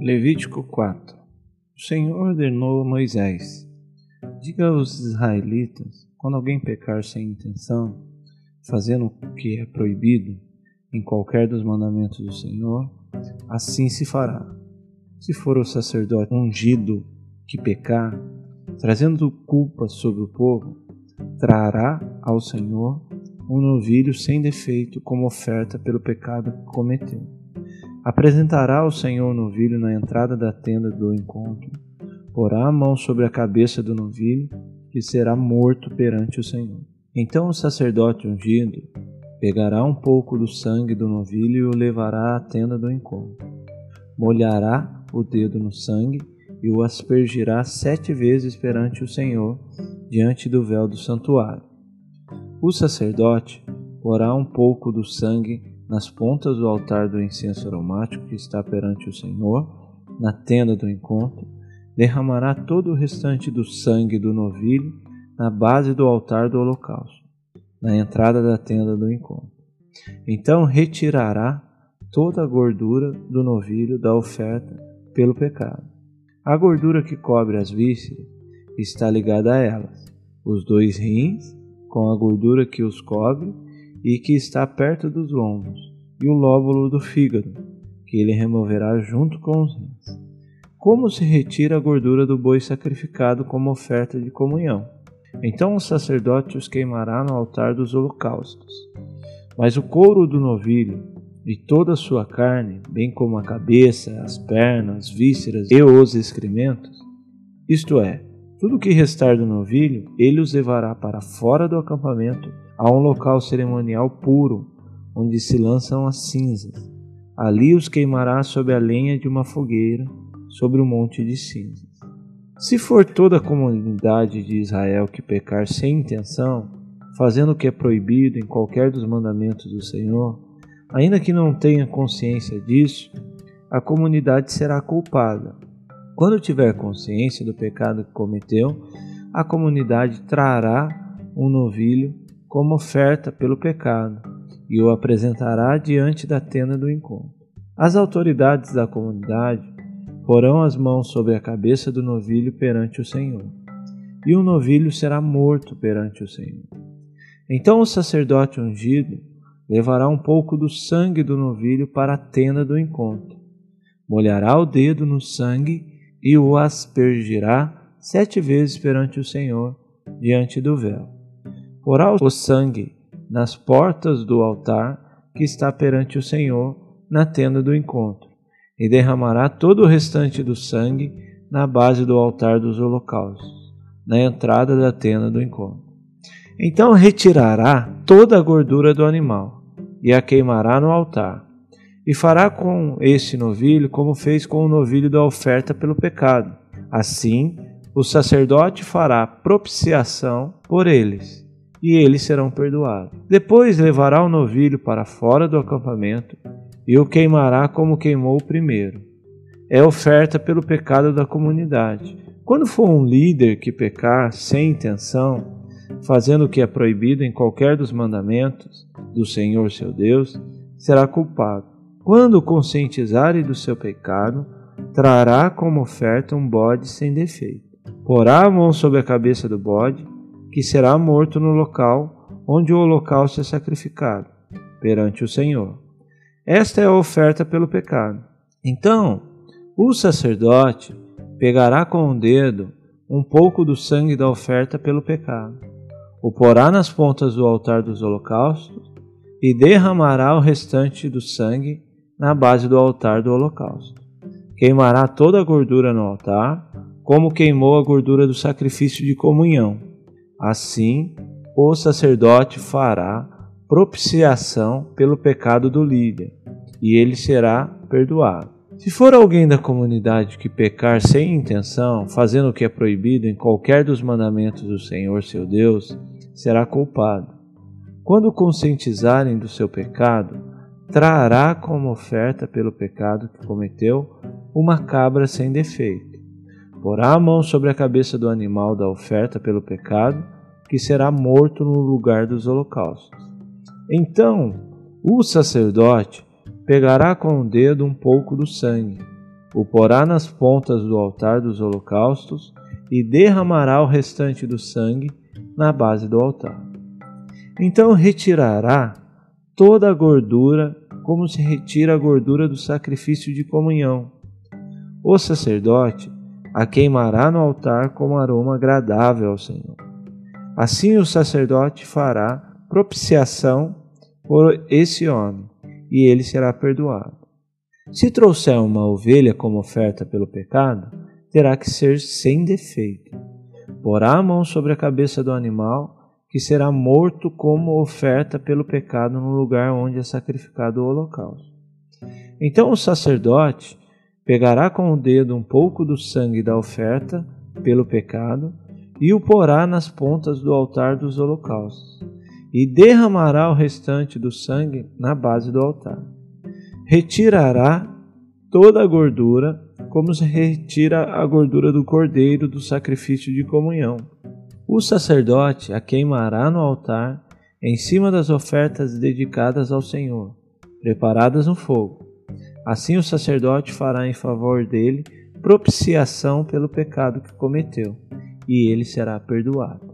Levítico 4 O Senhor ordenou a Moisés: Diga aos israelitas, quando alguém pecar sem intenção, fazendo o que é proibido em qualquer dos mandamentos do Senhor, assim se fará. Se for o sacerdote ungido que pecar, trazendo culpa sobre o povo, trará ao Senhor um novilho sem defeito como oferta pelo pecado que cometeu. Apresentará o Senhor o novilho na entrada da tenda do encontro, porá a mão sobre a cabeça do novilho, que será morto perante o Senhor. Então o sacerdote ungido pegará um pouco do sangue do novilho e o levará à tenda do encontro. Molhará o dedo no sangue e o aspergirá sete vezes perante o Senhor, diante do véu do santuário. O sacerdote porá um pouco do sangue nas pontas do altar do incenso aromático que está perante o Senhor, na tenda do encontro, derramará todo o restante do sangue do novilho na base do altar do holocausto, na entrada da tenda do encontro. Então retirará toda a gordura do novilho da oferta pelo pecado. A gordura que cobre as vísceras está ligada a elas, os dois rins, com a gordura que os cobre, e que está perto dos lombos, e o lóbulo do fígado, que ele removerá junto com os rins. Como se retira a gordura do boi sacrificado como oferta de comunhão? Então o sacerdote os queimará no altar dos holocaustos. Mas o couro do novilho e toda a sua carne, bem como a cabeça, as pernas, vísceras e os excrementos, isto é, tudo o que restar do novilho, ele os levará para fora do acampamento a um local cerimonial puro, onde se lançam as cinzas. Ali os queimará sob a lenha de uma fogueira, sobre o um monte de cinzas. Se for toda a comunidade de Israel que pecar sem intenção, fazendo o que é proibido em qualquer dos mandamentos do Senhor, ainda que não tenha consciência disso, a comunidade será culpada. Quando tiver consciência do pecado que cometeu, a comunidade trará um novilho como oferta pelo pecado e o apresentará diante da tenda do encontro. As autoridades da comunidade porão as mãos sobre a cabeça do novilho perante o Senhor, e o novilho será morto perante o Senhor. Então o sacerdote ungido levará um pouco do sangue do novilho para a tenda do encontro, molhará o dedo no sangue e o aspergirá sete vezes perante o Senhor, diante do véu. Porá o sangue nas portas do altar que está perante o Senhor, na tenda do encontro, e derramará todo o restante do sangue na base do altar dos holocaustos, na entrada da tenda do encontro. Então retirará toda a gordura do animal e a queimará no altar. E fará com esse novilho como fez com o novilho da oferta pelo pecado. Assim, o sacerdote fará propiciação por eles e eles serão perdoados. Depois levará o novilho para fora do acampamento e o queimará como queimou o primeiro. É oferta pelo pecado da comunidade. Quando for um líder que pecar sem intenção, fazendo o que é proibido em qualquer dos mandamentos do Senhor seu Deus, será culpado. Quando conscientizare do seu pecado, trará como oferta um bode sem defeito. Porá a mão sobre a cabeça do bode que será morto no local onde o holocausto é sacrificado, perante o Senhor. Esta é a oferta pelo pecado. Então, o sacerdote pegará com o dedo um pouco do sangue da oferta pelo pecado, o porá nas pontas do altar dos holocaustos e derramará o restante do sangue na base do altar do holocausto. Queimará toda a gordura no altar, como queimou a gordura do sacrifício de comunhão Assim, o sacerdote fará propiciação pelo pecado do líder, e ele será perdoado. Se for alguém da comunidade que pecar sem intenção, fazendo o que é proibido em qualquer dos mandamentos do Senhor seu Deus, será culpado. Quando conscientizarem do seu pecado, trará como oferta pelo pecado que cometeu uma cabra sem defeito porá a mão sobre a cabeça do animal da oferta pelo pecado, que será morto no lugar dos holocaustos. Então o sacerdote pegará com o dedo um pouco do sangue, o porá nas pontas do altar dos holocaustos e derramará o restante do sangue na base do altar. Então retirará toda a gordura, como se retira a gordura do sacrifício de comunhão. O sacerdote a queimará no altar como aroma agradável ao Senhor. Assim o sacerdote fará propiciação por esse homem, e ele será perdoado. Se trouxer uma ovelha como oferta pelo pecado, terá que ser sem defeito. Porá a mão sobre a cabeça do animal, que será morto como oferta pelo pecado no lugar onde é sacrificado o holocausto. Então o sacerdote pegará com o dedo um pouco do sangue da oferta pelo pecado e o porá nas pontas do altar dos holocaustos, e derramará o restante do sangue na base do altar. Retirará toda a gordura, como se retira a gordura do cordeiro do sacrifício de comunhão. O sacerdote a queimará no altar, em cima das ofertas dedicadas ao Senhor, preparadas no fogo Assim o sacerdote fará em favor dele propiciação pelo pecado que cometeu, e ele será perdoado.